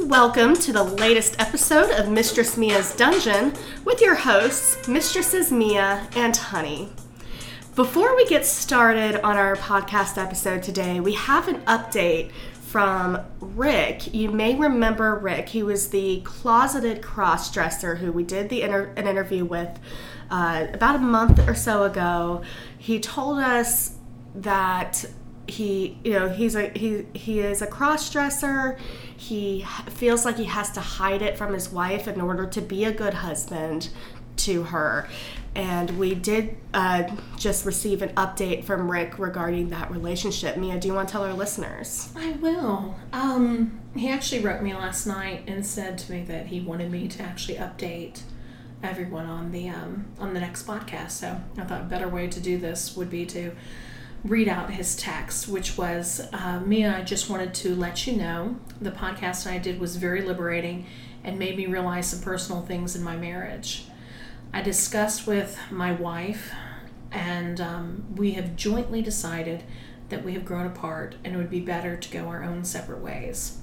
Welcome to the latest episode of Mistress Mia's Dungeon with your hosts, Mistresses Mia and Honey. Before we get started on our podcast episode today, we have an update from Rick. You may remember Rick. He was the closeted crossdresser who we did the inter- an interview with uh, about a month or so ago. He told us that he you know he's a he he is a crossdresser he feels like he has to hide it from his wife in order to be a good husband to her and we did uh, just receive an update from rick regarding that relationship mia do you want to tell our listeners I will. Um, he actually wrote me last night and said to me that he wanted me to actually update everyone on the um, on the next podcast. So I thought a better way to do this would be to read out his text, which was uh, Mia. I just wanted to let you know the podcast I did was very liberating and made me realize some personal things in my marriage. I discussed with my wife, and um, we have jointly decided that we have grown apart and it would be better to go our own separate ways.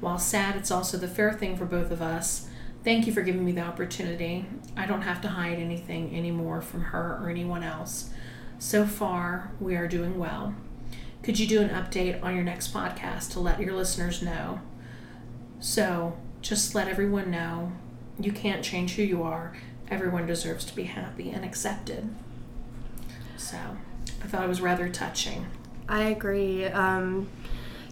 While sad, it's also the fair thing for both of us. Thank you for giving me the opportunity. I don't have to hide anything anymore from her or anyone else. So far, we are doing well. Could you do an update on your next podcast to let your listeners know? So, just let everyone know you can't change who you are. Everyone deserves to be happy and accepted. So, I thought it was rather touching. i agree um,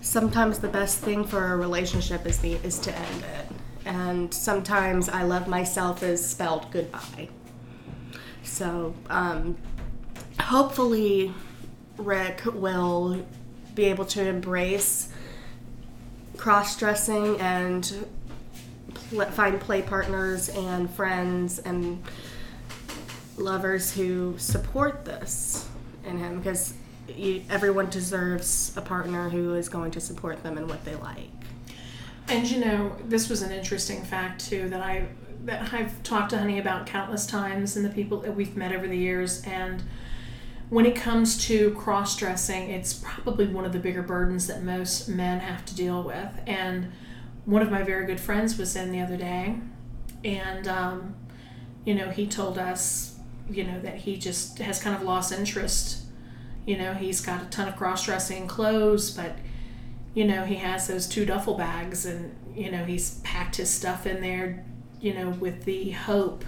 sometimes the best thing for a relationship is the is to end it and sometimes i love myself is spelled goodbye so um, hopefully rick will be able to embrace cross-dressing and pl- find play partners and friends and lovers who support this in him because everyone deserves a partner who is going to support them in what they like. And you know, this was an interesting fact too that I that I've talked to Honey about countless times and the people that we've met over the years and when it comes to cross dressing, it's probably one of the bigger burdens that most men have to deal with. And one of my very good friends was in the other day, and um, you know, he told us, you know, that he just has kind of lost interest. You know, he's got a ton of cross dressing clothes, but you know, he has those two duffel bags and, you know, he's packed his stuff in there, you know, with the hope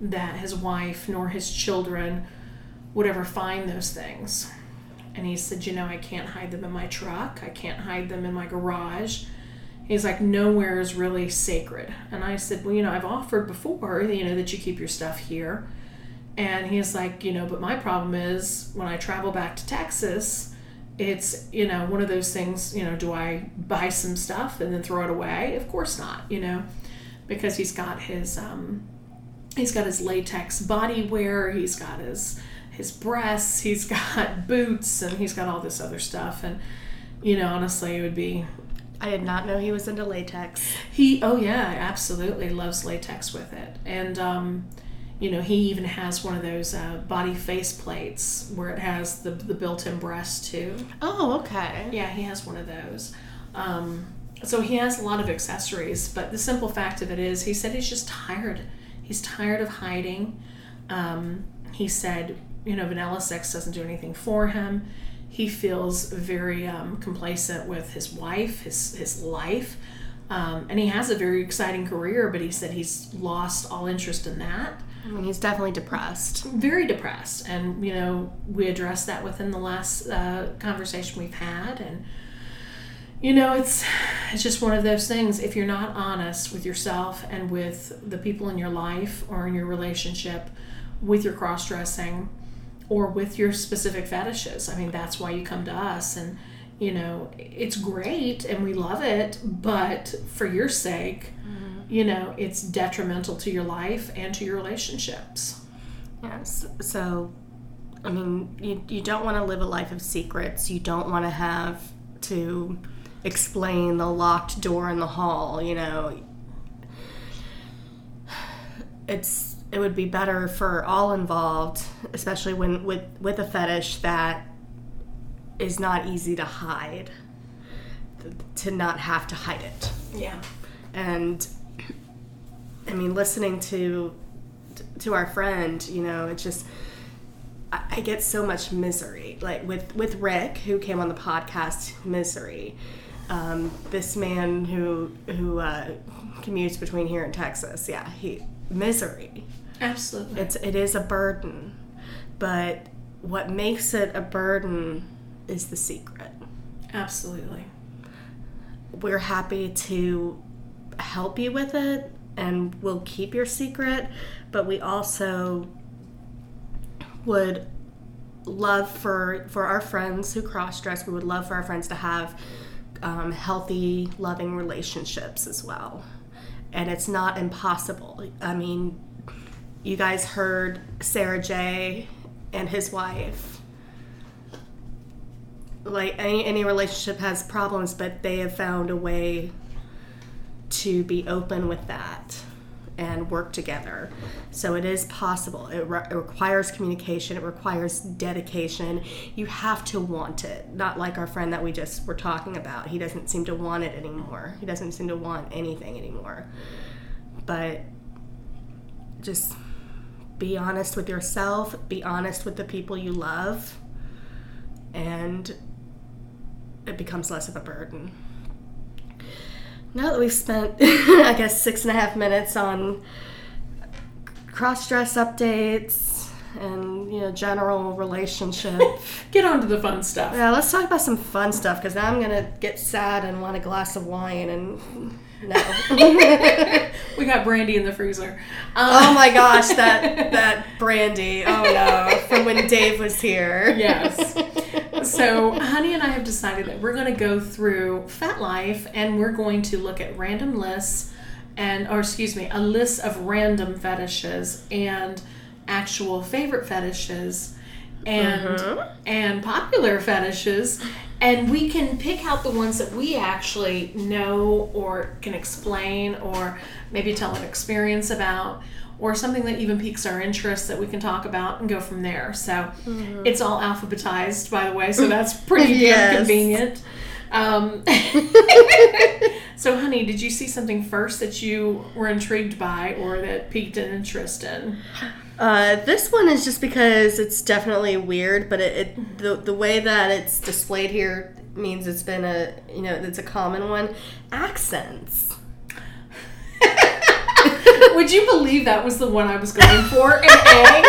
that his wife nor his children would ever find those things. And he said, you know, I can't hide them in my truck, I can't hide them in my garage. He's like, nowhere is really sacred. And I said, well, you know, I've offered before, you know, that you keep your stuff here. And he's like, you know, but my problem is when I travel back to Texas, it's you know one of those things you know do i buy some stuff and then throw it away of course not you know because he's got his um he's got his latex body wear he's got his his breasts he's got boots and he's got all this other stuff and you know honestly it would be i did not know he was into latex he oh yeah absolutely loves latex with it and um you know he even has one of those uh, body face plates where it has the, the built-in breast too oh okay yeah, he has one of those. Um, so he has a lot of accessories, but the simple fact of it is, he said he's just tired. He's tired of hiding. Um, he said, you know, vanilla sex doesn't do anything for him. He feels very um, complacent with his wife, his his life, um, and he has a very exciting career. But he said he's lost all interest in that. I mean, he's definitely depressed. Very depressed. And you know we addressed that within the last uh, conversation we've had. And you know it's it's just one of those things. If you're not honest with yourself and with the people in your life or in your relationship with your cross-dressing or with your specific fetishes. I mean that's why you come to us and you know it's great and we love it but for your sake mm-hmm. you know it's detrimental to your life and to your relationships. Yes. So i mean you, you don't want to live a life of secrets. You don't want to have to explain the locked door in the hall you know. It's it would be better for all involved especially when with with a fetish that is not easy to hide to not have to hide it yeah And I mean, listening to to our friend, you know, it's just I, I get so much misery. Like with with Rick, who came on the podcast, misery. Um, this man who who uh, commutes between here and Texas, yeah, he misery. Absolutely. It's it is a burden, but what makes it a burden is the secret. Absolutely. We're happy to help you with it and we'll keep your secret, but we also would love for for our friends who cross dress, we would love for our friends to have um, healthy, loving relationships as well. And it's not impossible. I mean, you guys heard Sarah J and his wife. Like any any relationship has problems, but they have found a way to be open with that and work together. So it is possible. It, re- it, requires communication, it requires dedication. You have to want it. Not like our friend that we just were talking about. He doesn't seem to want it anymore. He doesn't seem to want anything anymore. But just be honest with yourself, be honest with the people you love, and it becomes less of a burden. Now that we've spent, I guess, six and a half minutes on cross dress updates and you know general relationship, get on to the fun stuff. Yeah, let's talk about some fun stuff because now I'm gonna get sad and want a glass of wine and no. we got brandy in the freezer. Um, oh my gosh, that that brandy. Oh no, from when Dave was here. Yes. So, Honey and I have decided that we're going to go through FetLife and we're going to look at random lists and or excuse me, a list of random fetishes and actual favorite fetishes and mm-hmm. and popular fetishes and we can pick out the ones that we actually know or can explain or maybe tell an experience about or something that even piques our interest that we can talk about and go from there so mm-hmm. it's all alphabetized by the way so that's pretty yes. convenient um, so honey did you see something first that you were intrigued by or that piqued an interest in uh, this one is just because it's definitely weird, but it, it, the the way that it's displayed here means it's been a you know it's a common one. Accents. Would you believe that was the one I was going for? An A.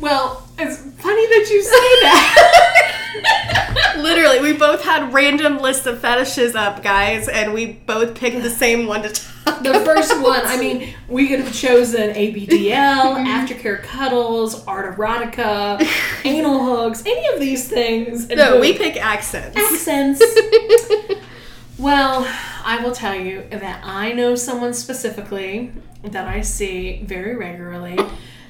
well, it's funny that you say that. Literally, we both had random lists of fetishes up, guys, and we both picked the same one to talk The about. first one, I mean, we could have chosen ABDL, aftercare cuddles, art erotica, anal hugs, any of these things. No, we pick accents. Accents. Well, I will tell you that I know someone specifically that I see very regularly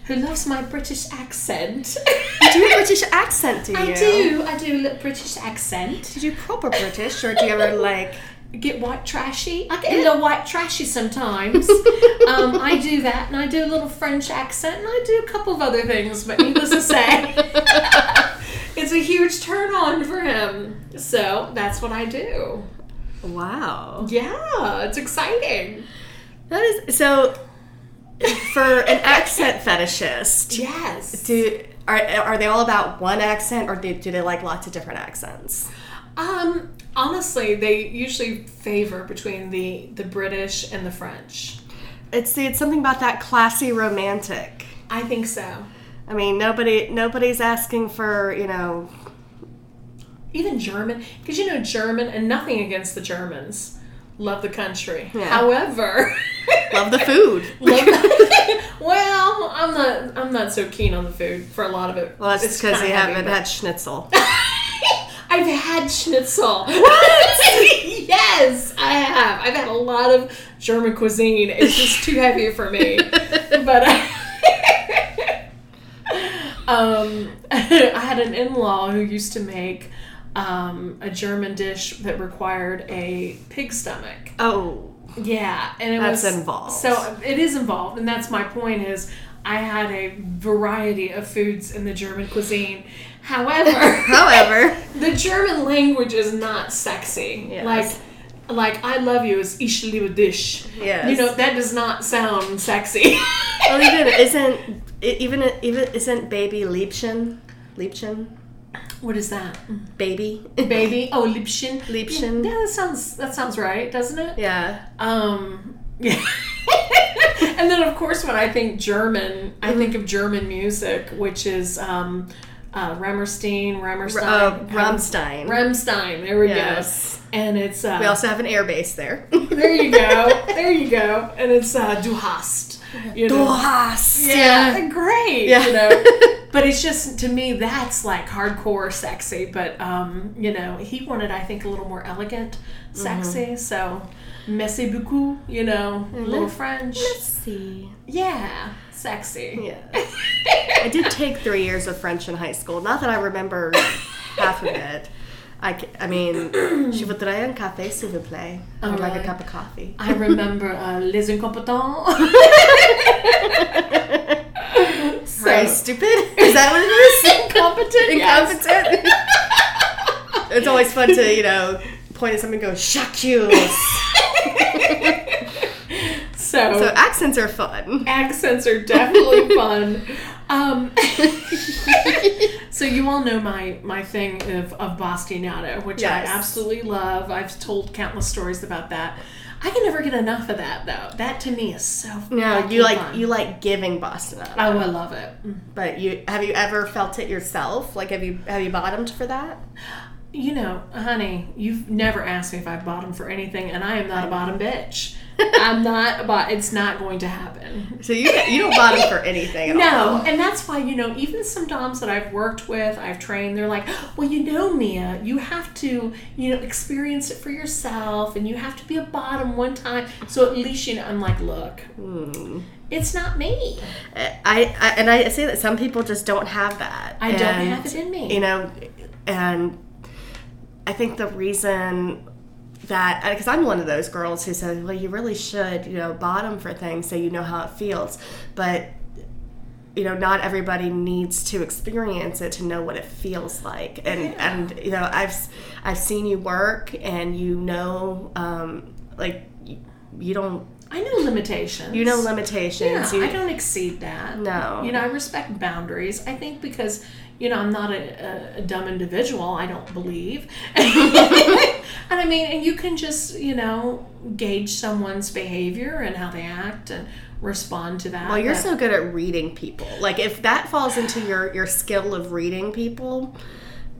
who loves my British accent. you do a British accent, do you? I do. I do a little British accent. Did you proper British, or do you ever like get white trashy? I get a little white trashy sometimes. um, I do that, and I do a little French accent, and I do a couple of other things. But needless to say, it's a huge turn on for him. So that's what I do. Wow. Yeah, it's exciting. That is so for an accent fetishist, yes. Do are, are they all about one accent, or do, do they like lots of different accents? Um, honestly, they usually favor between the the British and the French. It's it's something about that classy romantic. I think so. I mean, nobody nobody's asking for you know. Even German, because you know German, and nothing against the Germans love the country. Yeah. However, love the food. love the, well, I'm not. I'm not so keen on the food for a lot of it. Well, that's because you haven't had schnitzel. I've had schnitzel. What? yes, I have. I've had a lot of German cuisine. It's just too heavy for me. but I, um, I had an in-law who used to make um, a German dish that required a pig stomach. Oh. Yeah, and it that's was involved. So it is involved, and that's my point. Is I had a variety of foods in the German cuisine. However, however, the German language is not sexy. Yes. Like like I love you is ich liebe dich. Yes. You know that does not sound sexy. well, even isn't even even isn't baby Liebchen Liebchen what is that? baby Baby? Oh, Liebchen. Liebchen. Yeah, that sounds that sounds right, doesn't it? yeah Um. Yeah. and then of course when I think German, I think of German music, which is um, uh, Rammerstein, Rammerstein, uh, Rammstein. Rammstein. There we Yes. go. And it's uh, we also have an air base there. there you go, there you go, and it's uh, Du hast. You know? hast. Yeah, great. Yeah. You know, but it's just to me that's like hardcore sexy. But um, you know, he wanted I think a little more elegant sexy. Mm-hmm. So, merci beaucoup. You know, a little French. Let's see. Yeah, sexy. Yeah. I did take three years of French in high school. Not that I remember half of it. I, I mean, je voudrais un café, s'il vous plaît. I would like a cup of coffee. I remember uh, Les Incompetents. so, Very stupid. Is that what it is? Incompetent. yes. Incompetent. it's always fun to, you know, point at something and go, Jacques. So, so accents are fun. accents are definitely fun. Um, so you all know my my thing of, of Bastinado, which Yes. I absolutely love. I've told countless stories about that. I can never get enough of that though. That to me is so No, you like fun. you like giving Boston. Oh, I love it. But you have you ever felt it yourself? Like have you have you bottomed for that? You know, honey, you've never asked me if I bottom for anything, and I am not a bottom bitch. I'm not about. It's not going to happen. So you you don't bottom for anything at all. No, and that's why you know even some doms that I've worked with, I've trained. They're like, well, you know, Mia, you have to you know experience it for yourself, and you have to be a bottom one time. So at least you know. I'm like, look, Hmm. it's not me. I, I and I say that some people just don't have that. I don't have it in me. You know, and I think the reason that because I'm one of those girls who says, well, you really should, you know, bottom for things so you know how it feels, but you know, not everybody needs to experience it to know what it feels like. And Yeah. and you know, I've I've seen you work, and you know, um, like you, you don't I know limitations. you know limitations. Yeah, you, I don't exceed that. No. You know, I respect boundaries. I think because, you know, I'm not a, a, a dumb individual, I don't believe. and I mean, and you can just, you know, gauge someone's behavior and how they act and respond to that. Well, you're But- so good at reading people. Like if that falls into your your skill of reading people,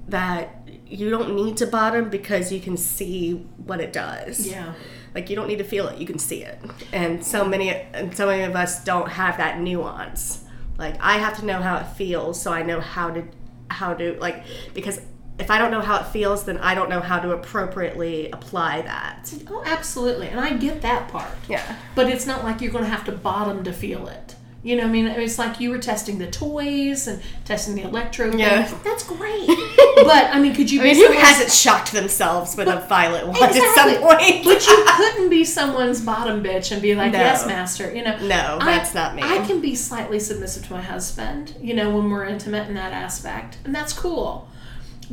that you don't need to bottom because you can see what it does. Yeah. Like you don't need to feel it; you can see it. And so many and so many of us don't have that nuance. Like I have to know how it feels, so I know how to how to like because if I don't know how it feels, then I don't know how to appropriately apply that. Oh, absolutely. And I get that part. Yeah. But it's not like you're going to have to bottom to feel it. You know, I mean, it's like you were testing the toys and testing the electro thing. Yeah. That's great. but I mean, could you I be mean, who hasn't shocked themselves with a violet wand at some point? but you couldn't be someone's bottom bitch and be like, No. "Yes, master." You know, No, I- that's not me. I can be slightly submissive to my husband. You know, when we're intimate in that aspect, and that's cool.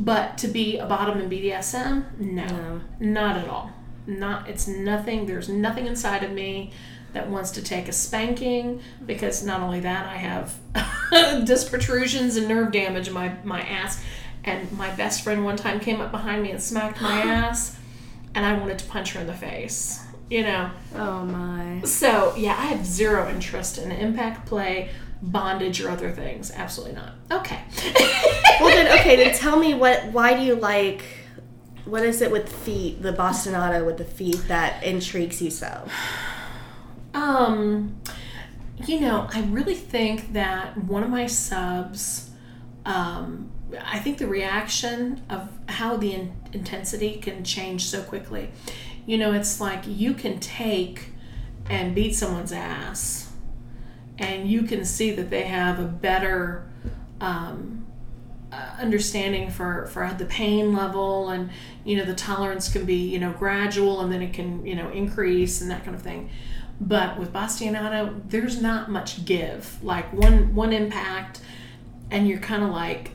But to be a bottom in BDSM, no, No. not at all. Not. It's nothing. There's nothing inside of me that wants to take a spanking because not only that, I have disc protrusions and nerve damage in my my ass. And my best friend one time came up behind me and smacked my ass, and I wanted to punch her in the face. You know. Oh my. So yeah, I have zero interest in impact play, bondage, or other things. Absolutely not. Okay. Well then, okay, then tell me what. Why do you like? What is it with feet, the Bastinado with the feet that intrigues you so? Um, you know, I really think that one of my subs, um, I think the reaction of how the in- intensity can change so quickly. You know, it's like you can take and beat someone's ass, and you can see that they have a better um, uh, understanding for for the pain level, and you know the tolerance can be you know gradual, and then it can you know increase and that kind of thing. But with Bastinado, there's not much give. Like one one impact, and you're kind of like,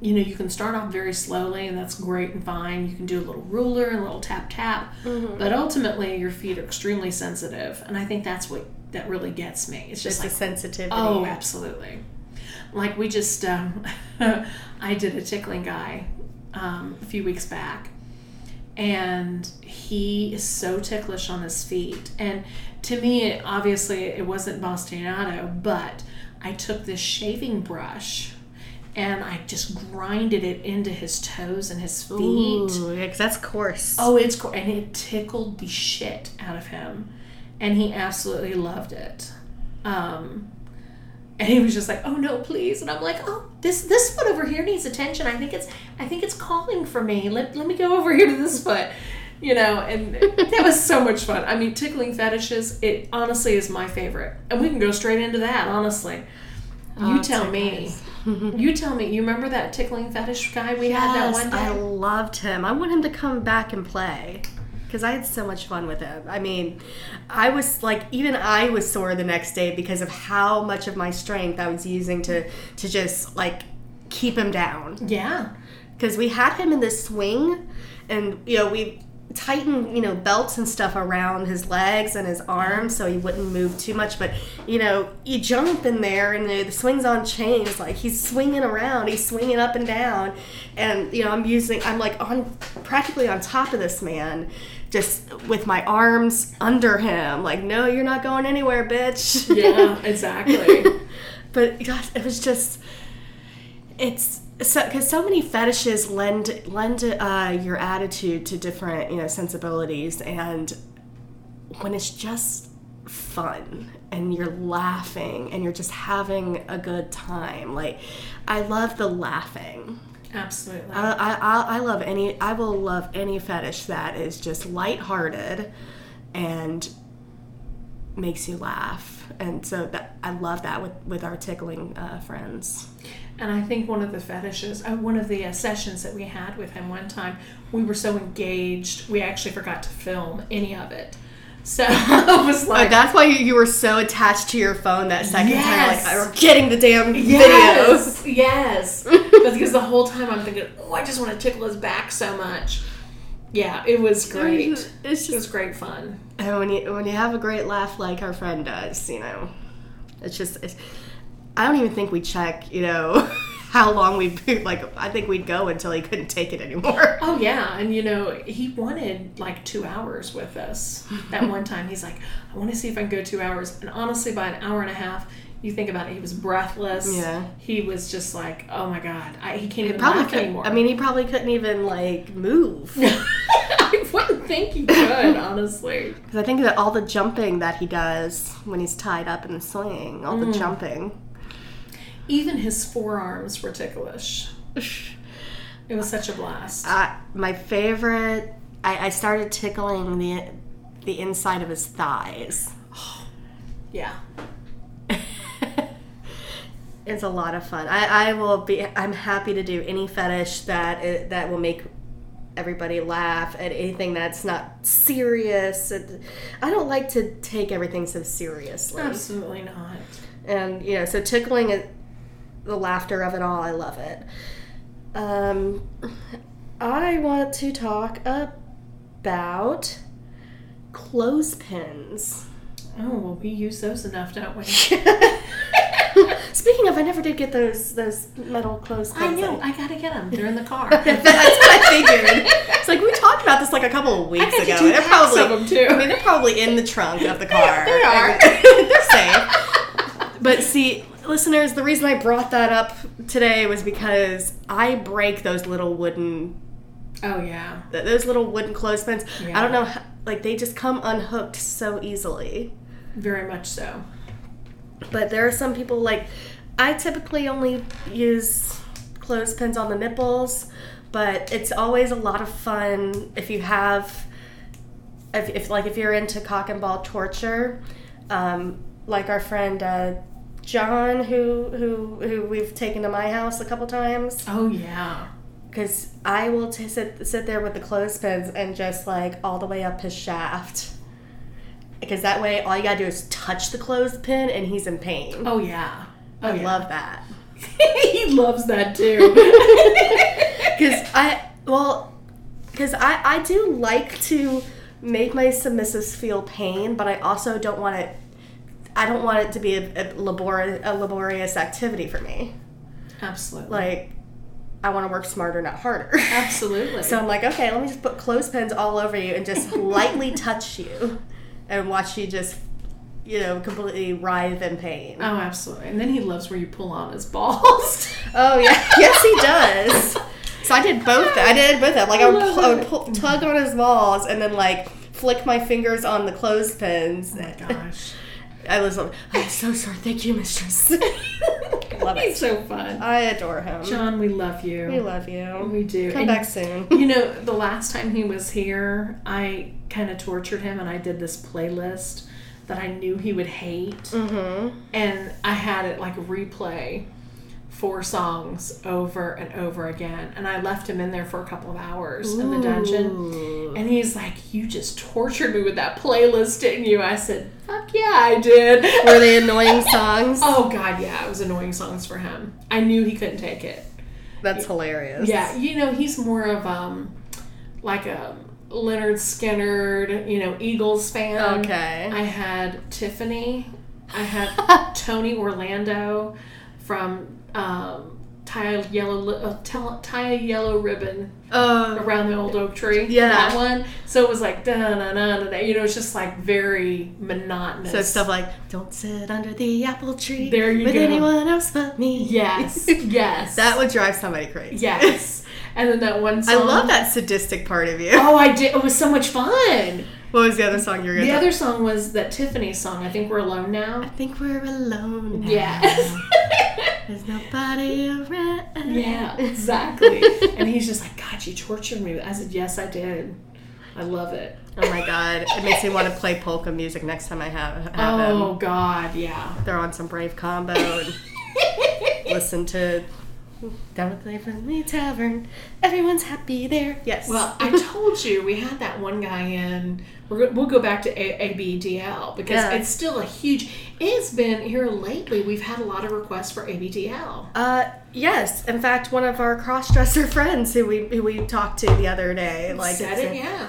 you know, you can start off very slowly, and that's great and fine. You can do a little ruler and a little tap tap, but ultimately, your feet are extremely sensitive, and I think that's what that really gets me. It's just Just like, the sensitivity. oh, absolutely. Like we just, um, I did a tickling guy um, a few weeks back, and he is so ticklish on his feet. And to me, obviously, it wasn't Bastinado, but I took this shaving brush and I just grinded it into his toes and his feet. Ooh, yeah, 'cause that's coarse. Oh, it's cool. And it tickled the shit out of him. And he absolutely loved it. Um, and he was just like, "Oh no, please!" And I'm like, "Oh, this this foot over here needs attention. I think it's I think it's calling for me. Let let me go over here to this foot." You know, and that was so much fun. I mean, tickling fetishes, it honestly is my favorite. And we can go straight into that, honestly. You Oh, tell me. you tell me. You remember that tickling fetish guy we had that one day? I loved him. I want him to come back and play because I had so much fun with him. I mean, I was like, even I was sore the next day because of how much of my strength I was using to to just like keep him down. yeah. Because we had him in this swing, and you know we tightened you know belts and stuff around his legs and his arms so he wouldn't move too much but you know you jump in there and the, the swing's on chains like he's swinging around he's swinging up and down and you know i'm using i'm like on practically on top of this man just with my arms under him like no you're not going anywhere bitch Yeah, exactly. but gosh, it was just it's so because so many fetishes lend lend uh, your attitude to different you know sensibilities and when it's just fun and you're laughing and you're just having a good time like i love the laughing Absolutely. I, I, I- love any i will love any fetish that is just lighthearted and makes you laugh and so that i love that with with our tickling uh, friends and I think one of the fetishes, uh, one of the uh, sessions that we had with him one time, we were so engaged, we actually forgot to film any of it. So I was Oh, like, that's why you, were so attached to your phone that second Yes. time. Like, I'm getting the damn videos. yes, yes. because the whole time I'm thinking, oh, I just want to tickle his back so much. Yeah, it was great. It's It was just, great fun. and when you when you have a great laugh like our friend does, you know, it's just. It's, I don't even think we check, you know, how long we'd be like. I think we'd go until he couldn't take it anymore. Oh yeah, and you know he wanted like two hours with us. That one time he's like, I want to see if I can go two hours. And honestly, by an hour and a half, you think about it, he was breathless. Yeah. He was just like, oh my god, I, he can't even Probably could, anymore. I mean, he probably couldn't even like move. I wouldn't think he could, honestly. Because I think that all the jumping that he does when he's tied up in the swing, all the mm. jumping. Even his forearms were ticklish. It was such a blast. Uh, my favorite. I, I started tickling the the inside of his thighs. Yeah. it's a lot of fun. I, I will be. I'm happy to do any fetish that i- that will make everybody laugh at anything that's not serious. And I don't like to take everything so seriously. Absolutely not. and you know so tickling it the laughter of it all i love it um i want to talk about clothespins Oh well, we use those enough, don't we? speaking of i never did get those those metal clothespins I know. I gotta get them. They're in the car. that's what i figured it's like we talked about this like a couple of weeks ago two they're probably of 'em, too. i mean they're probably in the trunk of the car They are. they're safe But see, listeners, the reason I brought that up today was because I break those little wooden, Oh yeah. th- those little wooden clothespins. Yeah. I don't know, how, like they just come unhooked so easily. Very much so. But there are some people like I typically only use clothespins on the nipples, but it's always a lot of fun if you have if, if like if you're into cock and ball torture, um, like our friend uh, John who who who we've taken to my house a couple times Oh yeah. because I will t- sit sit there with the clothespins and just like all the way up his shaft. Because that way, all you gotta do is touch the clothespin and he's in pain. Oh yeah. Oh I yeah. love that. he loves that too. Because I, well, because I, I do like to make my submissives feel pain, but I also don't want it. I don't want it to be a, a, labor, a laborious activity for me. Absolutely. Like, I want to work smarter, not harder. Absolutely. So I'm like, okay, let me just put clothespins all over you and just lightly touch you and watch you just, you know, completely writhe in pain. oh, absolutely. And then he loves where you pull on his balls. Oh yeah, yes he does. So I did both. I did both. Of. Like I would, love pull, I would pull, tug on his balls and then like flick my fingers on the clothespins. oh my gosh. I was like, I'm so sorry. Thank you, mistress. love He's it. so fun. I adore him. John, we love you. we love you. We do. Come And back soon. You know, the last time he was here, I kind of tortured him and I did this playlist that I knew he would hate. Mm-hmm. And I had it like replay four songs over and over again. And I left him in there for a couple of hours in the dungeon. And he's like, You just tortured me with that playlist, didn't you? I said, Fuck yeah, I did. Were they annoying songs? Oh, God, yeah. It was annoying songs for him. I knew he couldn't take it. That's hilarious. Yeah, you know, he's more of um like a Lynyrd Skynyrd, you know, Eagles fan. Okay. I had Tiffany. I had Tony Orlando from um, tie a yellow li- uh, tell- tie a yellow ribbon Oh. around the old oak tree. Yeah. that one. So it was like da da da da da. You know, it's just like very monotonous. So stuff like "Don't sit under the apple tree There you with go. anyone else but me." Yes, yes, that would drive somebody crazy. yes. And then that one song. I love that sadistic part of you. Oh, I did. It was so much fun. What was the other song you were gonna? The other song was that Tiffany song. I think we're alone Now. I think we're alone. Now. Yes. There's nobody around. yeah, exactly. and he's just like, God, you tortured me. I said, Yes, I did. I love it. Oh my god! It makes me want to play polka music next time I have, have Oh them. God, yeah. They're on some Brave Combo and listen to Down at the Friendly Tavern. Everyone's happy there. Yes. Well, I told you we had that one guy in. We're, we'll go back to a- ABDL because Yeah. it's still a huge. It's been here lately. We've had a lot of requests for ABDL. Uh, yes. In fact, one of our cross-dresser friends who we who we talked to the other day, like, Said it, yeah.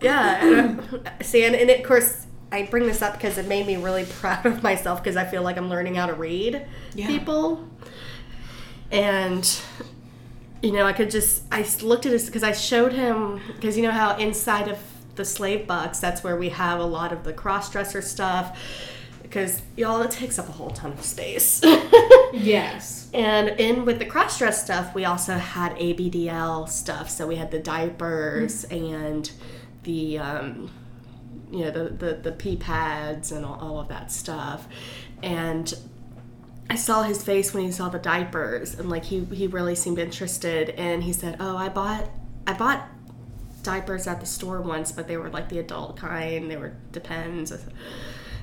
yeah. and, uh, See, and, and of course, I bring this up because it made me really proud of myself because I feel like I'm learning how to read Yeah. people, and you know, I could just I looked at this because I showed him because you know how inside of the slave box that's where we have a lot of the cross-dresser stuff because y'all it takes up a whole ton of space. Yes. And in with the cross dress stuff, we also had ABDL stuff. So we had the diapers and the, um, you know, the, the, the pee pads and all, all of that stuff. And I saw his face when he saw the diapers and like he, he really seemed interested. And he said, Oh, I bought, I bought diapers at the store once, but they were like the adult kind. They were Depends.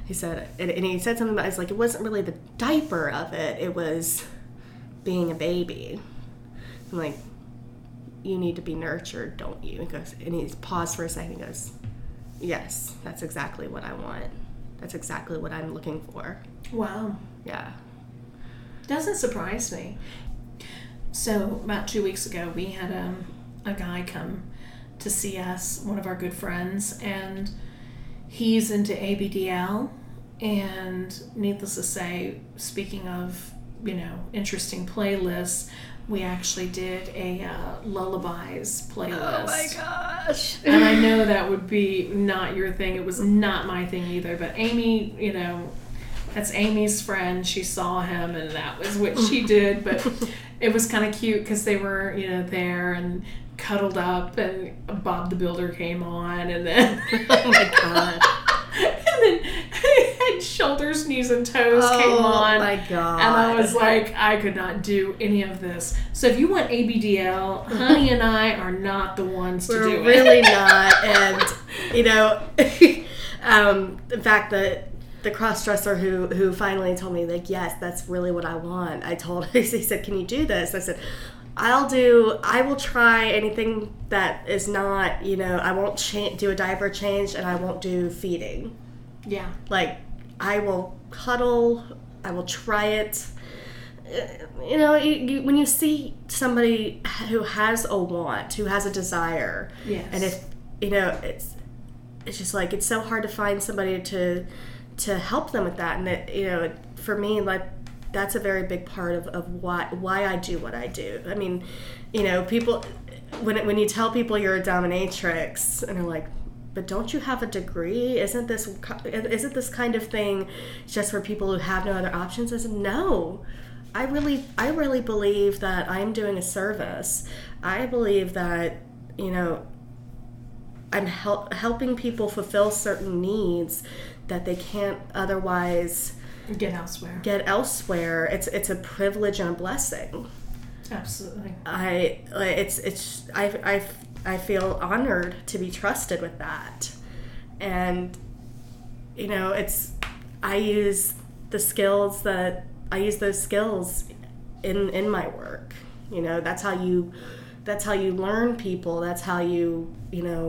He said, and, and he said something about it's like it wasn't really the diaper of it; it was being a baby. I'm like, you need to be nurtured, don't you? He goes, and he paused for a second. and goes, yes, that's exactly what I want. That's exactly what I'm looking for. Wow. Yeah. Doesn't surprise me. So about two weeks ago, we had um, a guy come to see us, one of our good friends, and he's into ABDL. And needless to say, speaking of you know interesting playlists, we actually did a uh, lullabies playlist. Oh my gosh. and I know that would be not your thing. It was not my thing either. But Amy, you know, that's Amy's friend. She saw him, and that was what she did. But it was kind of cute because they were, you know, there and cuddled up, and Bob the Builder came on, and then. oh my god. and then head, shoulders, knees, and toes came on. Oh my god. And I was like, I could not do any of this. So if you want ABDL, Honey and I are not the ones to We're do really it. Really not. And you know, um, in fact, the the cross dresser who who finally told me like, yes, that's really what I want. I told her he said, can you do this? I said. I'll do. I will try anything that is not, you know. I won't cha- do a diaper change, and I won't do feeding. yeah. Like, I will cuddle. I will try it. Uh, you know, you, you, when you see somebody who has a want, who has a desire, Yes. and if you know, it's it's just like it's so hard to find somebody to to help them with that, and that you know, for me, like that's a very big part of, of why why I do what I do. I mean, you know, people when when you tell people you're a dominatrix, and they're like. But don't you have a degree? Isn't this isn't this kind of thing just for people who have no other options? I said no. I really I really believe that I'm doing a service. I believe that you know I'm help, helping people fulfill certain needs that they can't otherwise Get elsewhere. get elsewhere. It's it's a privilege and a blessing. Absolutely. I it's it's I I I feel honored to be trusted with that, and you know it's I use the skills that I use those skills in in my work. You know that's how you that's how you learn people. That's how you you know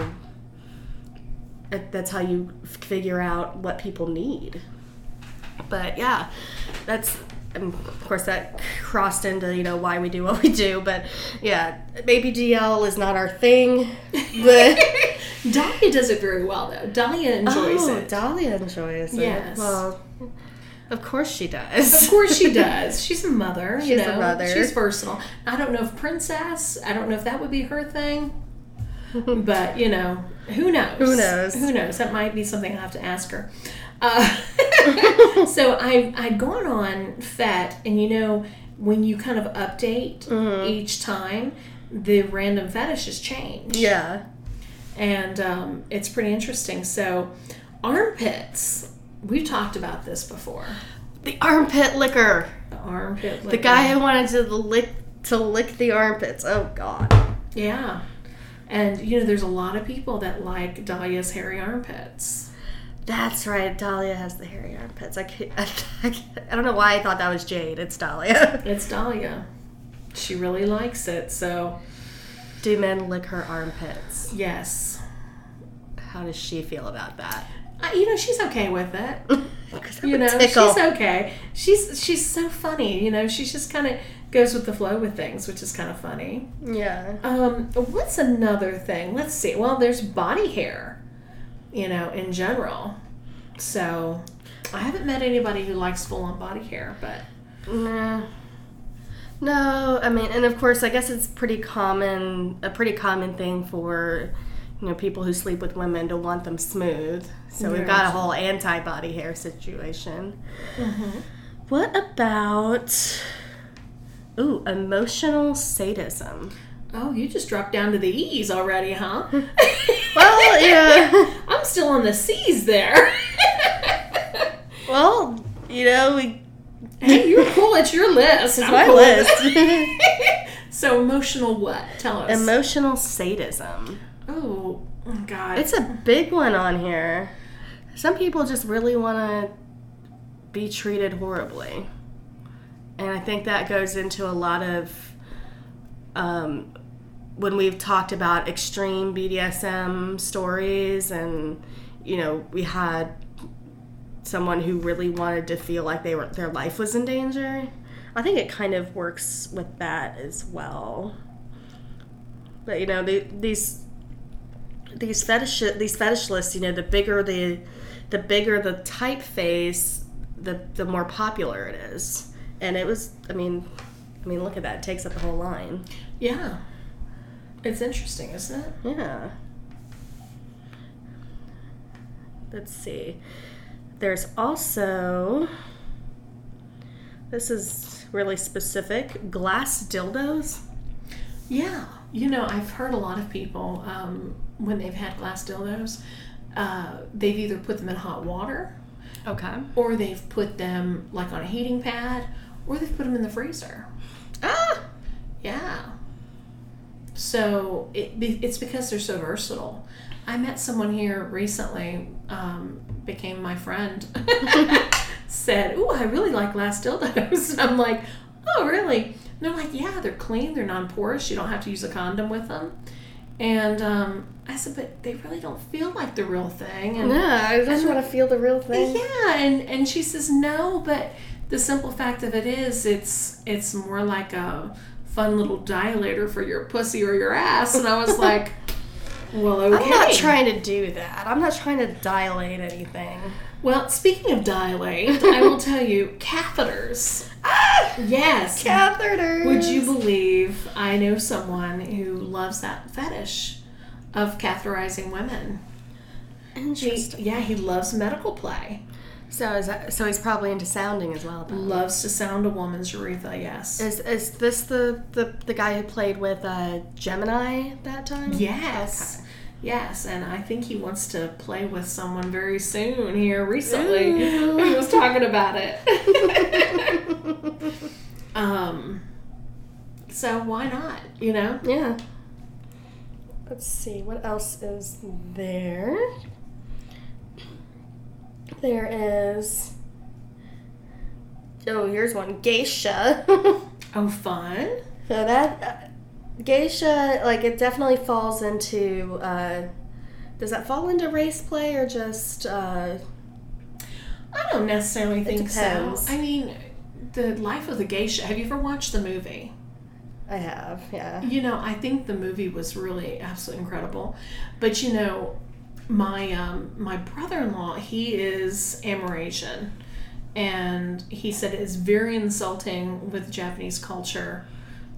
that's how you figure out what people need. But yeah, that's and of course that crossed into you know why we do what we do. But yeah, baby DL is not our thing. But Dahlia does it very well, though. Dahlia enjoys oh, it. Dahlia enjoys it. Yes. Well, of course she does. Of course she does. She's a mother. you She's a mother. She's versatile. I don't know if princess. I don't know if that would be her thing. but you know, who knows? Who knows? Who knows? That might be something I have to ask her. Uh, so I I'd gone on FET, and you know when you kind of update Mm-hmm. each time, the random fetishes change. Yeah. and um, it's pretty interesting. So armpits. We've talked about this before. The armpit licker. The armpit. Licker. The guy who wanted to lick to lick the armpits. Oh God. Yeah. And you know, there's a lot of people that like Dahlia's hairy armpits. That's right. Dahlia has the hairy armpits. I can't, I, can't- I don't know why I thought that was Jade. It's Dahlia. It's Dahlia. She really likes it. So Do men lick her armpits? yes, How does she feel about that? uh, you know she's okay with it. You know tickle. she's okay. She's she's so funny. You know she's just kind of goes with the flow with things, which is kind of funny. Yeah. Um, what's another thing? Let's see. Well, there's body hair, you know, in general. So, I haven't met anybody who likes full on body hair, but Nah. No, I mean, and of course, I guess it's pretty common, a pretty common thing for, you know, people who sleep with women to want them smooth. So we've got a whole anti-body hair situation. What about, ooh, emotional sadism? oh, you just dropped down to the E's already, huh? Well, yeah. I'm still on the C's there. well, you know, we, hey, you're cool. It's your list. I'm my cool list. so emotional what? Tell us. emotional sadism. oh, God. It's a big one on here. Some people just really want to be treated horribly. And I think that goes into a lot of um, when we've talked about extreme BDSM stories, and you know, we had someone who really wanted to feel like they were their life was in danger. I think it kind of works with that as well. But you know, the, these these fetish these fetish lists, you know, the bigger the the bigger the typeface, the the more popular it is. And it was, I mean, I mean, look at that. It takes up the whole line. yeah. It's interesting, isn't it? Yeah. Let's see. There's also this is really specific glass dildos. Yeah, you know, I've heard a lot of people um, when they've had glass dildos, uh, they've either put them in hot water Okay. or they've put them like on a heating pad or they've put them in the freezer. Ah. Yeah. So it, it's because they're so versatile. I met someone here recently, um, became my friend, said, Oh, I really like glass dildos. And I'm like, Oh, really? And they're like, Yeah, they're clean, they're non porous, you don't have to use a condom with them. And um, I said, But they really don't feel like the real thing. And Yeah, I just want to feel the real thing. yeah, and and she says no, but the simple fact of it is, it's it's more like a fun little dilator for your pussy or your ass. And I was like, well, okay. I'm not trying to do that. I'm not trying to dilate anything. Well, speaking of dilate, I will tell you, catheters. Ah, Yes. catheters. Would you believe I know someone who loves that fetish of catheterizing women? He, yeah, he loves medical play. So is that, so he's probably into sounding as well. Then. Loves to sound a woman's urethra, yes. Is is this the the, the guy who played with uh, Gemini that time? Yes. Yes, and I think he wants to play with someone very soon here recently. Ooh. he was talking about it. um so why not, you know? Yeah. Let's see, what else is there? There is. Oh, here's one geisha. Oh fun. So that. Uh, geisha, like, it definitely falls into. Uh, does that fall into race play or just. Uh, I don't necessarily think so. I mean, the life of the geisha. Have you ever watched the movie? I have, yeah. You know, I think the movie was really absolutely incredible. But you know, my um, my brother-in-law, he is Amerasian, and he said it is very insulting with Japanese culture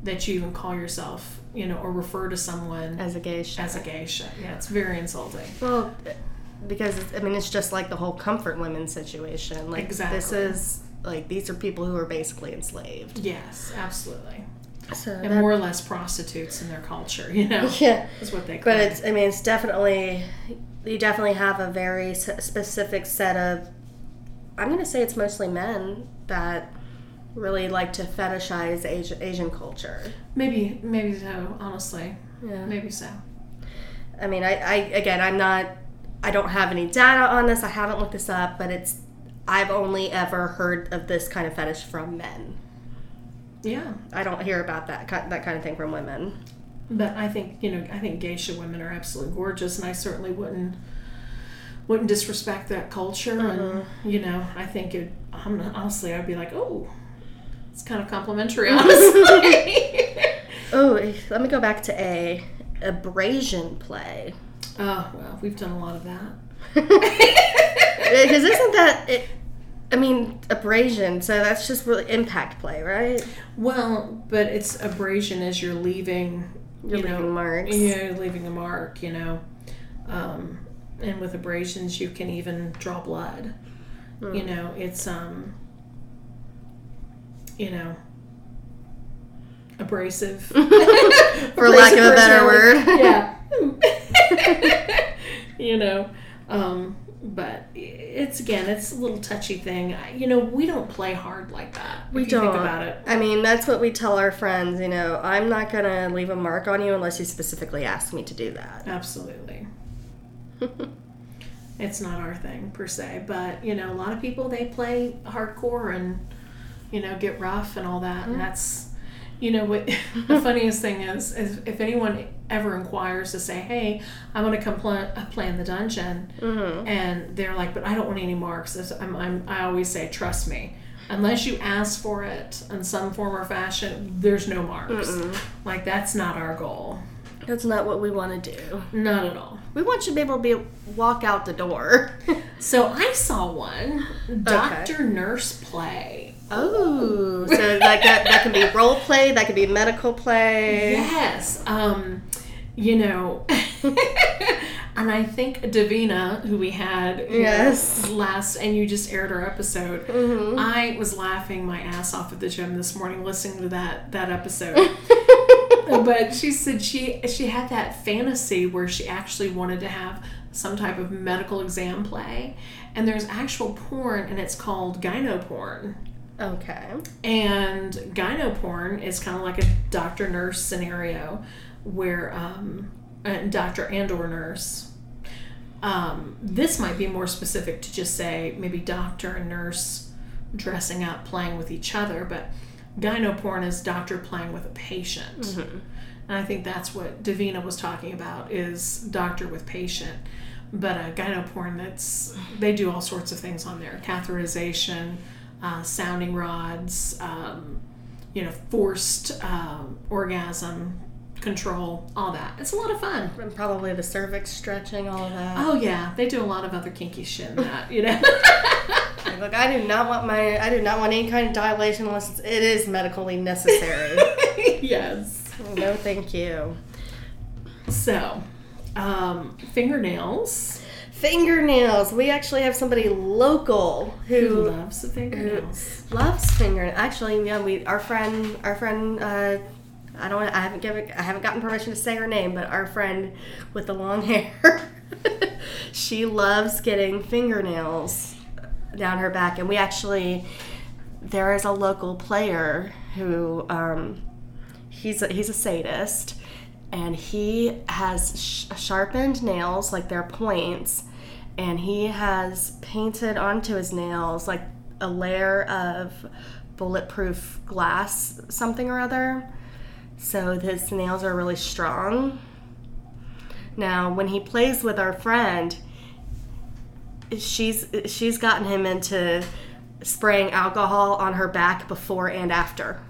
that you even call yourself, you know, or refer to someone As a geisha. as a geisha. Yeah, it's very insulting. Well, because I mean, it's just like the whole comfort women situation. Like this is like these are people who are basically enslaved. Yes, absolutely. So And that- more or less prostitutes in their culture, you know, yeah, is what they call but it's I mean it's definitely you definitely have a very specific set of. I'm gonna say it's mostly men that really like to fetishize Asian, Asian culture. Maybe, maybe so. Honestly, Yeah. maybe so. I mean, I, I again, I'm not, I don't have any data on this. I haven't looked this up, but it's, I've only ever heard of this kind of fetish from men. Yeah, I don't hear about that that kind of thing from women. But I think you know, I think geisha women are absolutely gorgeous, and I certainly wouldn't wouldn't disrespect that culture. And you know, I think it. I'm honestly, I'd be like, oh, it's kind of complimentary, honestly. Oh, eh, let me go back to a abrasion play oh well, we've done a lot of that. because isn't that it? I mean, abrasion. So that's just really impact play, right? Well, but it's abrasion as you're leaving. You're you know, leaving marks. Yeah, leaving a mark. You know, um, and with abrasions, you can even draw blood. Hmm. You know, it's um, you know, abrasive. For lack of a better word. yeah. you know, um, but it's again, it's a little touchy thing. You know, we don't play hard like that. We don't. think about it. I mean, that's what we tell our friends. You know, I'm not gonna leave a mark on you unless you specifically ask me to do that. Absolutely. it's not our thing per se, but you know, a lot of people they play hardcore and you know get rough and all that, and mm-hmm. that's you know what the funniest thing is is if anyone ever inquires to say, hey, I want to come play, play in the dungeon, Mm-hmm. and they're like, but I don't want any marks. I'm, I'm, I always say, trust me. Unless you ask for it in some form or fashion, there's no marks. Like that's not our goal. That's not what we want to do. Not at all. We want you to be able to be walk out the door. So I saw one doctor nurse play. Oh, so like that that can be role play, that can be medical play. Yes. Um, you know, and I think Davina, who we had Yes. last, and you just aired her episode. Mm-hmm. I was laughing my ass off at the gym this morning listening to that that episode. but she said she she had that fantasy where she actually wanted to have some type of medical exam play, and there's actual porn, and it's called gyno porn. Okay. And gyno porn is kind of like a doctor nurse scenario where um, doctor and or nurse. Um, this might be more specific to just say maybe doctor and nurse dressing up, playing with each other, but gyno porn is doctor playing with a patient. And I think that's what Davina was talking about is doctor with patient. But uh, gyno porn, that's they do all sorts of things on there, catheterization, uh, sounding rods, um, you know, forced um, orgasm control, all that. It's a lot of fun. And probably the cervix stretching, all that. Oh yeah, they do a lot of other kinky shit in that, you know. Look, I do not want my, I do not want any kind of dilation unless it is medically necessary. yes. no, thank you. So, um, fingernails. Fingernails. We actually have somebody local Who who loves fingernails? loves fingernails. Actually, yeah, we our friend, our friend. Uh, I don't. I haven't given. I haven't gotten permission to say her name, but our friend with the long hair. she loves getting fingernails down her back, and we actually. There is a local player who. Um, he's a, he's a sadist, and he has sh- sharpened nails like they're points, and he has painted onto his nails like a layer of bulletproof glass something or other. So his nails are really strong. Now when he plays with our friend she's she's gotten him into spraying alcohol on her back before and after.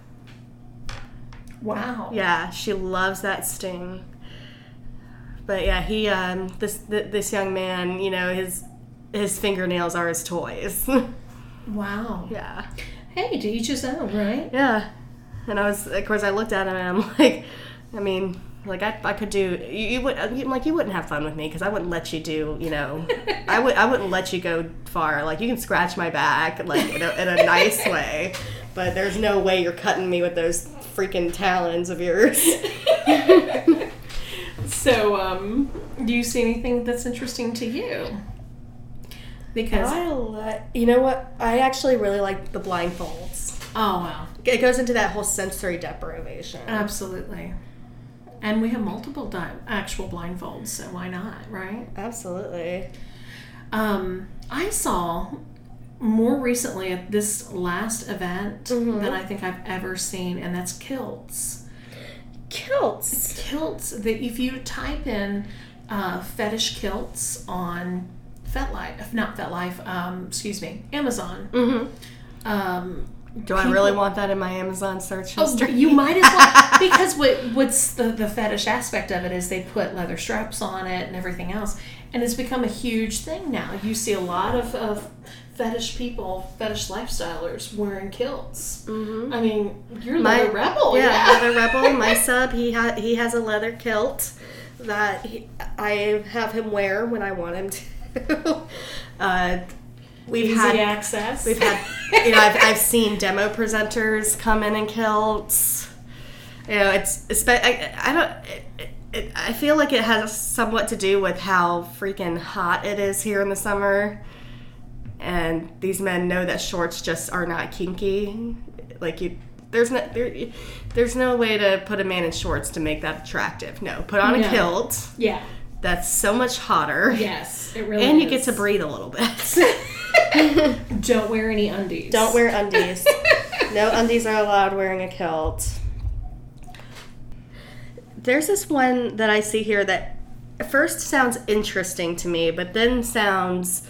Wow. yeah she loves that sting but yeah he um this th- this young man you know his his fingernails are his toys Wow. yeah Hey, to each his own, right? Yeah. And I was, of course, I looked at him and I'm like, I mean, like I, I could do, you, you would, you, like you wouldn't have fun with me because I wouldn't let you do, you know, I would, I wouldn't let you go far. Like you can scratch my back, like in a, in a nice way, but there's no way you're cutting me with those freaking talons of yours. So, um, do you see anything that's interesting to you? Because I let, you know what? I actually really like the blindfolds. oh wow, It goes into that whole sensory deprivation. absolutely. And we have multiple di- actual blindfolds, so why not, right? Absolutely. Um, I saw more recently at this last event Mhm. than I think I've ever seen, and that's kilts. Kilts. Kilts. That if you type in uh, fetish kilts on FetLife, not FetLife, um, excuse me, Amazon. Mm-hmm. Um, Do I really want that in my Amazon search Oh, history? you might as well because what what's the the fetish aspect of it is they put leather straps on it and everything else, and it's become a huge thing now. You see a lot of, of fetish people, fetish lifestylers wearing kilts. Mhm. I mean, you're My- leather rebel, yeah, yeah. leather rebel. My sub, he ha- he has a leather kilt that he, I have him wear when I want him to. uh, we've Easy had access. we've had you know I've, I've seen demo presenters come in in kilts. You know, it's espe- I, I don't. It, it, I feel like it has somewhat to do with how freaking hot it is here in the summer, and these men know that shorts just are not kinky. Like you, there's no there, there's no way to put a man in shorts to make that attractive. No, put on a kilt. yeah. That's so much hotter, Yes, it really. and you get to breathe a little bit. Don't wear any undies. Don't wear undies. no undies are allowed wearing a kilt. There's this one that I see here that first sounds interesting to me, but then sounds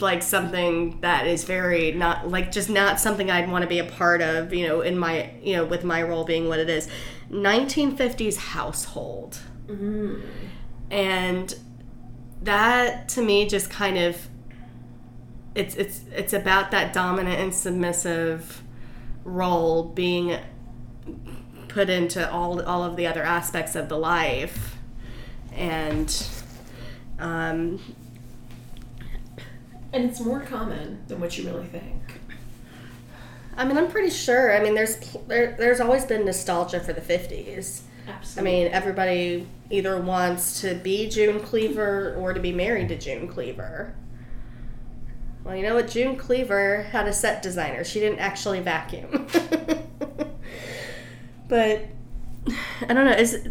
like something that is very not like just not something I'd want to be a part of, you know, in my, you know, with my role being what it is. 1950s household. Mm. And that to me just kind of it's it's it's about that dominant and submissive role being put into all all of the other aspects of the life and um, And it's more common than what you really think. I mean I'm pretty sure. I mean there's there, there's always been nostalgia for the 50s Absolutely. I mean everybody either wants to be June Cleaver or to be married to June Cleaver. Well you know what? June Cleaver had a set designer. She didn't actually vacuum. But I don't know. Is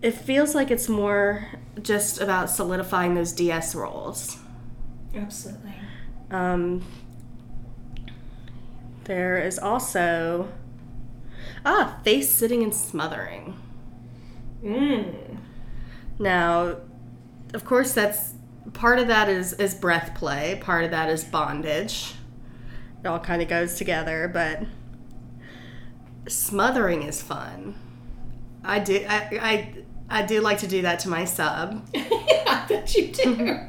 it feels like it's more just about solidifying those DS roles Absolutely. um, there is also ah face sitting and smothering. Mm. Now, of course, that's part of that is is breath play. Part of that is bondage, it all kind of goes together, but smothering is fun. I do I, I I do like to do that to my sub. yeah, I bet you do.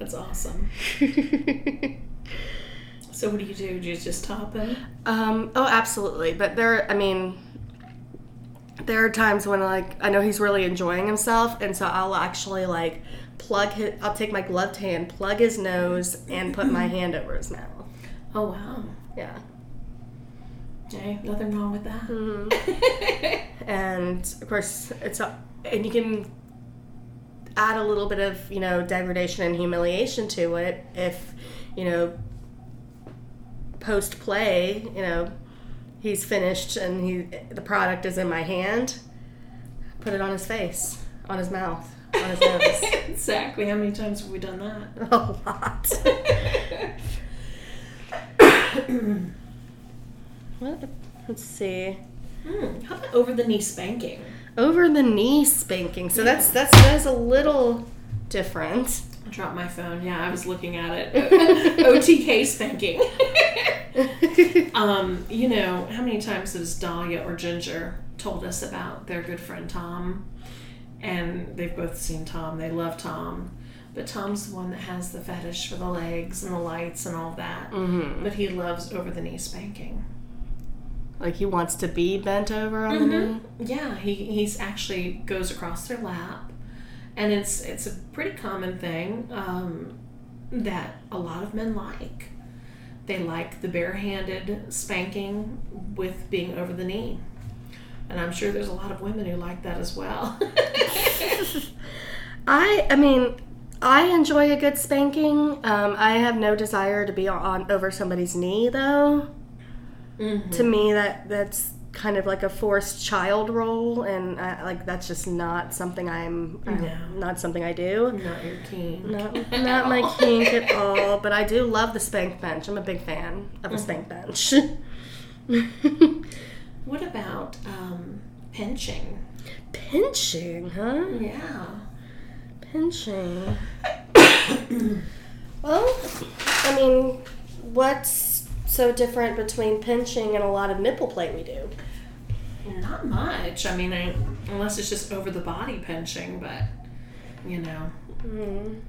That's awesome. So what do you do? Do you just top him? Um, oh, absolutely. But there, I mean, there are times when like I know he's really enjoying himself, and so I'll actually like plug his. I'll take my gloved hand, plug his nose, and put my hand over his mouth. Oh wow. Yeah. Hey, nothing wrong with that. Mm-hmm. And of course, it's a, and you can add a little bit of you know degradation and humiliation to it if you know post play you know he's finished and he the product is in my hand put it on his face on his mouth on his nose exactly. How many times have we done that? a lot what let's see Hmm, how about over the knee spanking? Over the knee spanking so that's that's that is a little different I dropped my phone. Yeah, I was looking at it. OTK spanking. um, you know, how many times has Dahlia or Ginger told us about their good friend Tom? And they've both seen Tom. They love Tom. But Tom's the one that has the fetish for the legs and the lights and all that. hmm But he loves over the knee spanking. Like he wants to be bent over on the knee Yeah, he he's actually goes across their lap, and it's it's a pretty common thing um, that a lot of men like. They like the barehanded spanking with being over the knee, and I'm sure there's a lot of women who like that as well. I I mean I enjoy a good spanking. Um, I have no desire to be on over somebody's knee though. Mhm. To me, that that's kind of like a forced child role, and I, like that's just not something I'm, I'm No. not something I do. Not your kink. Not, not my kink at all, but I do love the spank bench. I'm a big fan of a spank bench. What about um, pinching? Pinching, huh? Yeah. Pinching. well, I mean, what's so different between pinching and a lot of nipple play we do? Not much. I mean, I, unless it's just over the body pinching, but you know. Mm.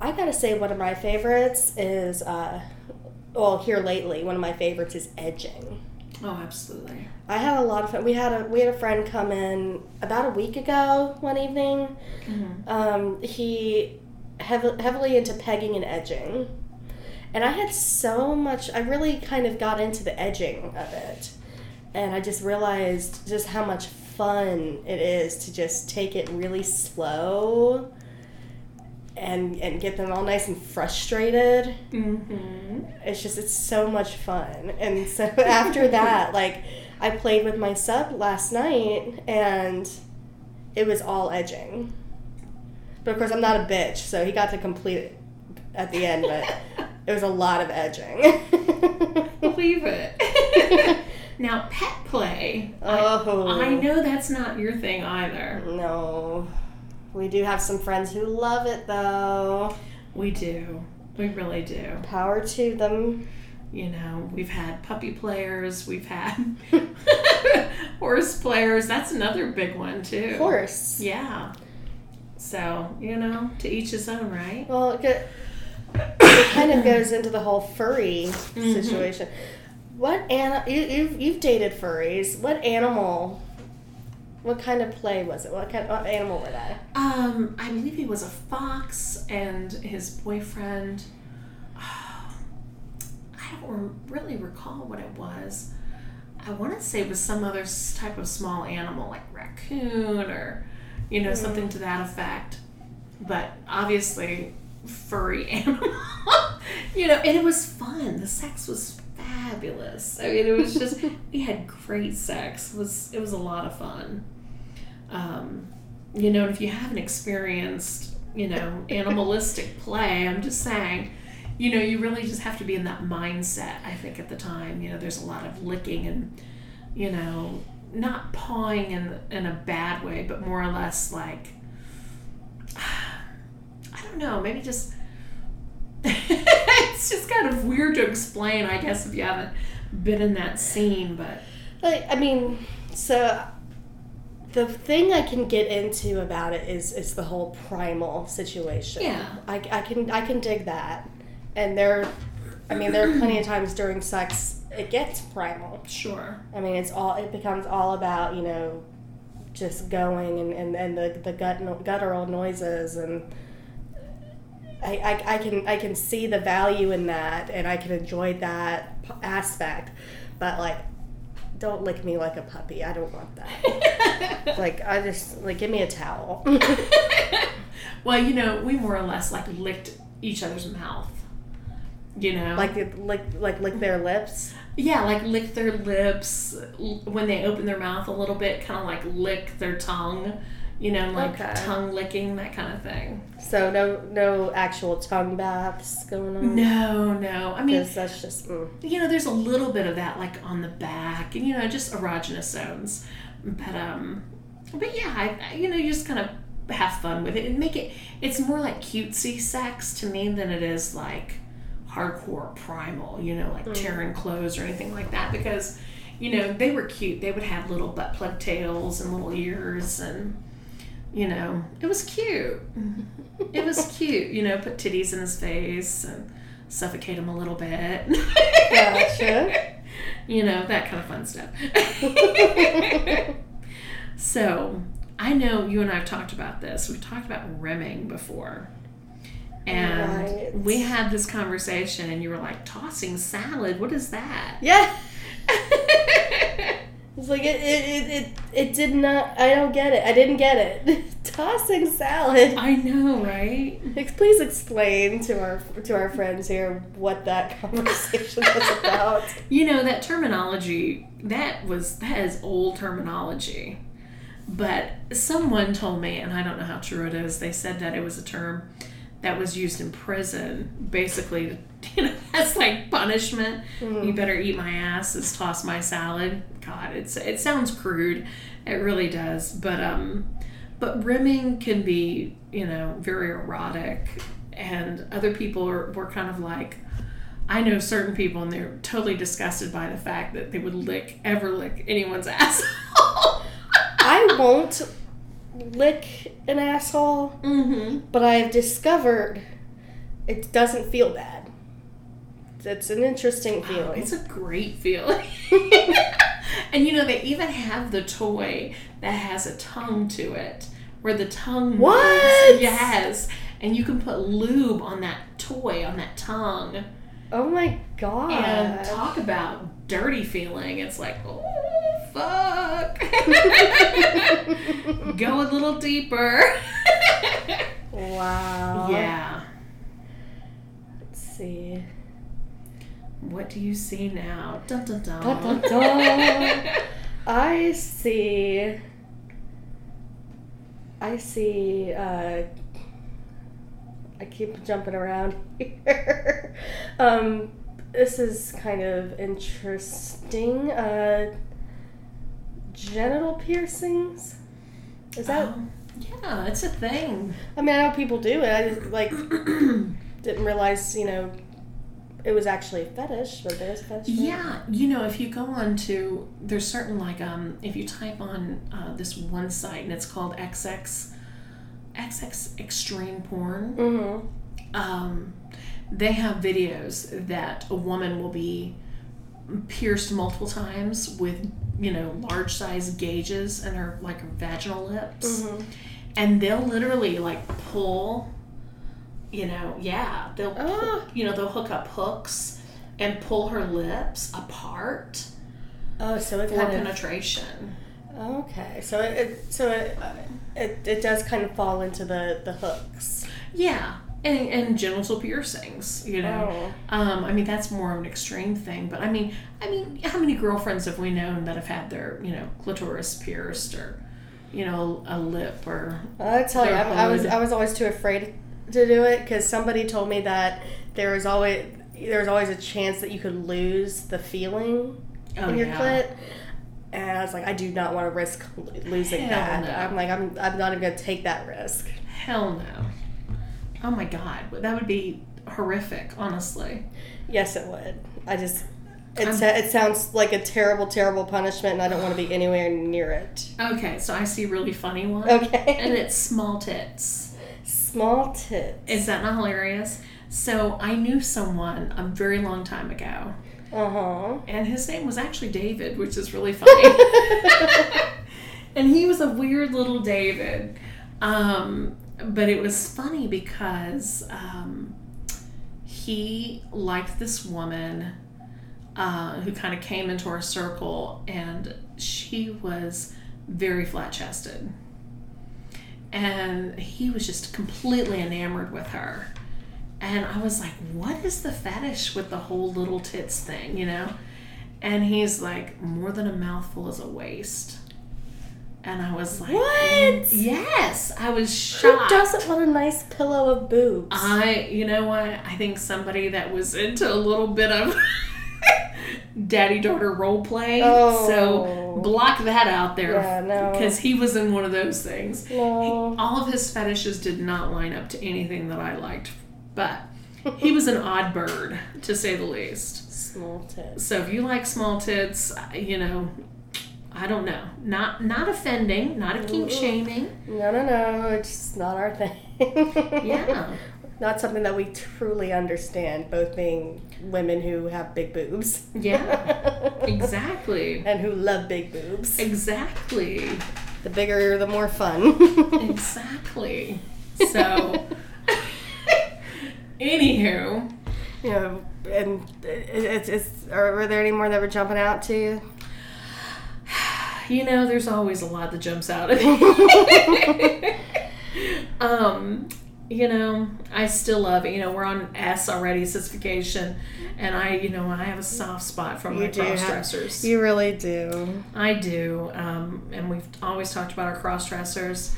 I gotta say, one of my favorites is, uh, well, here lately, one of my favorites is edging. Oh, absolutely. I had a lot of fun. We had a we had a friend come in about a week ago one evening. Mm-hmm. Um, he heav- heavily into pegging and edging, and I had so much. I really kind of got into the edging of it, and I just realized just how much fun it is to just take it really slow. And, and get them all nice and frustrated Mm-hmm. it's just it's so much fun and so after that like i played with my sub last night and it was all edging but of course i'm not a bitch so he got to complete it at the end but it was a lot of edging Believe it. now, pet play. oh I, I know that's not your thing either. no we do have some friends who love it though We do. We really do. power to them You know, we've had puppy players, we've had horse players. That's another big one, too. Horse. Yeah. So, you know, to each his own, right? Well, it, kind of goes into the whole furry Mm-hmm. situation. What animal? you, you've you've dated furries? What animal? What kind of play was it? What kind what animal were they? Um, I believe he was a fox, and his boyfriend. I don't re- really recall what it was. I want to say it was some other type of small animal, like raccoon or, you know, something to that effect. But obviously, furry animal. you know, and it was fun. The sex was fabulous. I mean, it was just we had great sex. It was it was a lot of fun. Um, you know, and if you haven't experienced, you know, animalistic play, I'm just saying, you know, you really just have to be in that mindset, I think, at the time. You know, there's a lot of licking and, you know, not pawing in, in a bad way, but more or less like, I don't know, maybe just it's just kind of weird to explain, I guess, if you haven't been in that scene. But Like, I mean, so the thing I can get into about it is is the whole primal situation. Yeah. I, I can I can dig that, and there, I mean, there are plenty of times during sex it gets primal. sure, I mean, it's all it becomes all about you know, just going and and, and the the gut guttural noises and. I, I, I can I can see the value in that and I can enjoy that p- aspect, but like, don't lick me like a puppy. I don't want that. like I just like give me a towel. well, you know, we more or less like licked each other's mouth. You know, like like like lick their lips. yeah, like lick their lips l- when they open their mouth a little bit, kind of like lick their tongue. You know, like Okay. tongue licking, that kind of thing. So no no actual tongue baths going on. No, no. I mean, that's just mm. you know, there's a little bit of that like on the back, and you know, just erogenous zones. But um, but yeah, I, I you know, you just kind of have fun with it and make it. It's more like cutesy sex to me than it is like hardcore primal. You know, like tearing clothes or anything like that because. You know, they were cute. They would have little butt plug tails and little ears, and you know, it was cute. It was cute. You know, put titties in his face and suffocate him a little bit. Gotcha. you know, that kind of fun stuff. so, I know you and I have talked about this. We've talked about rimming before. And Right. we had this conversation, and you were like, tossing salad? What is that? yeah. It's like it, it, it, it, it did not. I don't get it. I didn't get it. Tossing salad. I know, right? Please explain to our to our friends here what that conversation was about. You know, that terminology, that was, that is old terminology. But someone told me, and I don't know how true it is, they said that it was a term that was used in prison, basically, to, you know, as like punishment. You better eat my ass, is toss my salad. God, it's it sounds crude, it really does. But um, but rimming can be, you know, very erotic, and other people are were kind of like. I know certain people, and they're totally disgusted by the fact that they would lick, ever lick anyone's asshole. I won't lick an asshole, mm-hmm. but I have discovered it doesn't feel bad. It's an interesting feeling. It's a great feeling. and you know, they even have the toy that has a tongue to it, where the tongue. What? moves. Yes. And you can put lube on that toy, on that tongue. oh my god. And talk about dirty feeling. It's like, oh, fuck. Go a little deeper. wow. yeah. Let's see. What do you see now? Dun dun dun. Dun, dun, dun. I see. I see. Uh, I keep jumping around here. um, this is kind of interesting. Uh, genital piercings. Is that? Oh, yeah, it's a thing. I mean, I know people do it. I just like didn't realize, you know, it was actually a fetish, but there's a fetish. Yeah, you know, if you go on to there's certain like um if you type on uh, this one site and it's called XX XX extreme porn, Mhm. um, they have videos that a woman will be pierced multiple times with you know large size gauges in her like her vaginal lips, Mhm. and they'll literally like pull. You know, yeah, they'll pull, Ah. you know they'll hook up hooks and pull her lips apart Oh, so it for kind of penetration. okay. So it, it so it, uh, it it does kind of fall into the the hooks. Yeah, and, and genital piercings. You know, Oh. um, I mean that's more of an extreme thing, but I mean, I mean, how many girlfriends have we known that have had their you know clitoris pierced or you know a lip or I tell you, I, I was. I was always too afraid to do it because somebody told me that there was always there was always a chance that you could lose the feeling oh in your yeah. clit. And I was like, I do not want to risk losing Hell that. no. I'm like, I'm, I'm not even gonna take that risk. Hell no. Oh my god, that would be horrific, honestly. Yes, it would. I just. It, sa- it sounds like a terrible, terrible punishment, and I don't want to be anywhere near it. Okay, so I see a really funny one. Okay. And it's small tits. Small tits. Is that not hilarious? So I knew someone a very long time ago, Uh huh. and his name was actually David, which is really funny. and he was a weird little David. Um, but it was funny because um, he liked this woman uh, who kind of came into our circle, and she was very flat chested. And he was just completely enamored with her. And I was like, what is the fetish with the whole little tits thing, you know? And he's like, more than a mouthful is a waste. And I was like, What? Yes. I was shocked. Who doesn't want a nice pillow of boobs? I, you know what? I think somebody that was into a little bit of daddy daughter role play. Oh. So block that out there. Yeah, no. Because he was in one of those things. no. All of his fetishes did not line up to anything that I liked. But he was an odd bird, to say the least. Small tits. So if you like small tits, you know, I don't know. Not not offending, not a kink shaming. No, no, no. It's not our thing. Yeah. Not something that we truly understand, both being women who have big boobs. Yeah. Exactly. and who love big boobs. Exactly. The bigger, the more fun. Exactly. So, anywho, you know, and it- it's, it's, are, were there any more that were jumping out to you? You know, there's always a lot that jumps out at me. um, you know, I still love it. You know, we're on S already, sissification, and I, you know, I have a soft spot for my cross dressers. You really do. I do, um, and we've always talked about our cross dressers.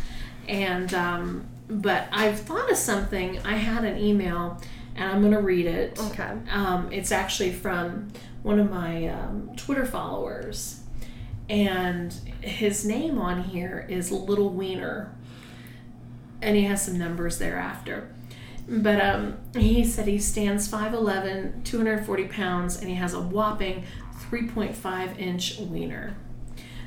And um, but I've thought of something. I had an email, and I'm going to read it. Okay. Um, it's actually from one of my um, Twitter followers, and his name on here is Little Wiener, and he has some numbers thereafter. But um, he said he stands 5'11, 240 pounds, and he has a whopping 3.5 inch wiener.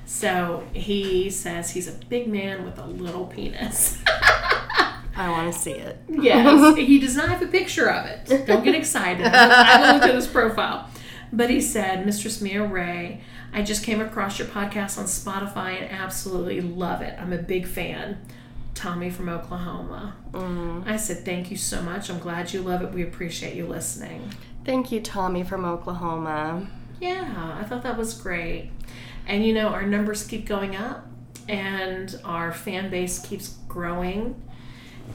So he says he's a big man with a little penis. I want to see it. Yes, he does not have a picture of it. Don't get excited. I looked at his profile. But he said, Mistress Mia Ray, I just came across your podcast on Spotify and absolutely love it. I'm a big fan. Tommy from Oklahoma. Mm. I said, Thank you so much. I'm glad you love it. We appreciate you listening. Thank you, Tommy from Oklahoma. Yeah, I thought that was great. And you know, our numbers keep going up and our fan base keeps growing.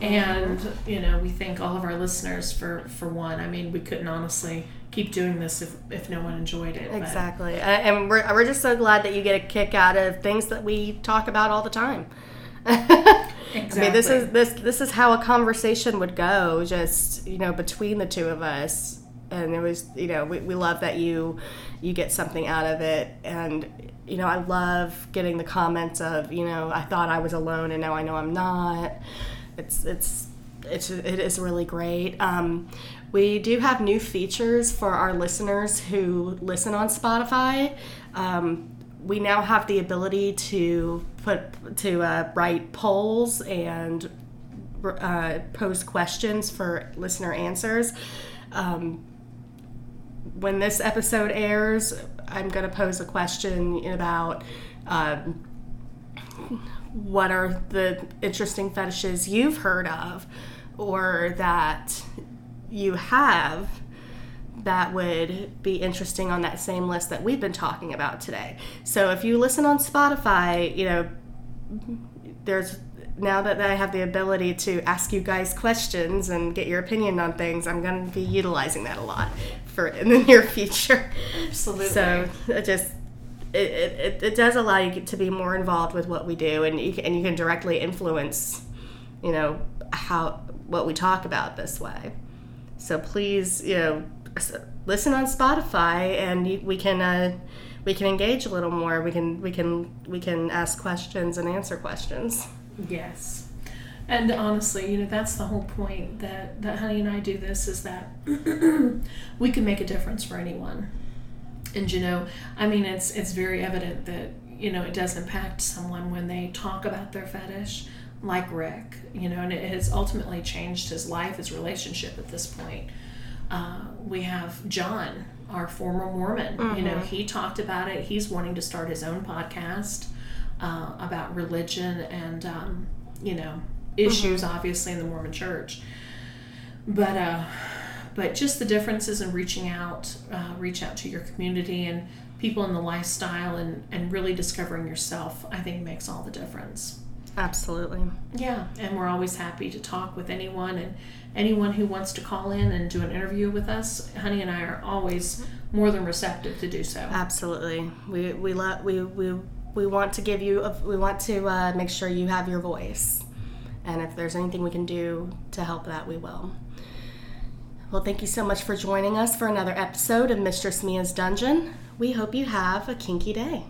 Mm-hmm. And you know, we thank all of our listeners for for one. I mean, we couldn't honestly keep doing this if if no one enjoyed it. Exactly. A- And we're, we're just so glad that you get a kick out of things that we talk about all the time. I mean, this is this this is how a conversation would go, just you know, between the two of us. And it was, you know, we, we love that you you get something out of it, and you know, I love getting the comments of, you know, I thought I was alone, and now I know I'm not. It's it's it's it is really great. Um, we do have new features for our listeners who listen on Spotify. Um, we now have the ability to put to uh, write polls and uh, post questions for listener answers. Um, when this episode airs, I'm going to pose a question about um, what are the interesting fetishes you've heard of or that you have that would be interesting on that same list that we've been talking about today. So if you listen on Spotify, you know, there's now that I have the ability to ask you guys questions and get your opinion on things, I'm going to be utilizing that a lot for in the near future. Absolutely. So it just it, it, it does allow you to be more involved with what we do, and you can, and you can directly influence, you know, how what we talk about this way. So please, you know, listen on Spotify, and we can uh, we can engage a little more. We can we can we can ask questions and answer questions. Yes. And honestly, you know, that's the whole point that, that Honey and I do this is that we can make a difference for anyone. And you know, I mean, it's it's very evident that you know it does impact someone when they talk about their fetish, like Rick. You know, and it has ultimately changed his life, his relationship at this point. Uh, we have John, our former Mormon. Mm-hmm. You know, mm-hmm. he talked about it. He's wanting to start his own podcast uh, about religion and um, you know issues, mm-hmm. obviously in the Mormon Church. But uh, but just the differences in reaching out, uh, reach out to your community and people in the lifestyle and, and really discovering yourself, I think makes all the difference. Absolutely. Yeah, and we're always happy to talk with anyone and anyone who wants to call in and do an interview with us. Honey and I are always more than receptive to do so. Absolutely. We we love we we we want to give you a, we want to uh, make sure you have your voice. And if there's anything we can do to help that, we will. Well, thank you so much for joining us for another episode of Mistress Mia's Dungeon. We hope you have a kinky day.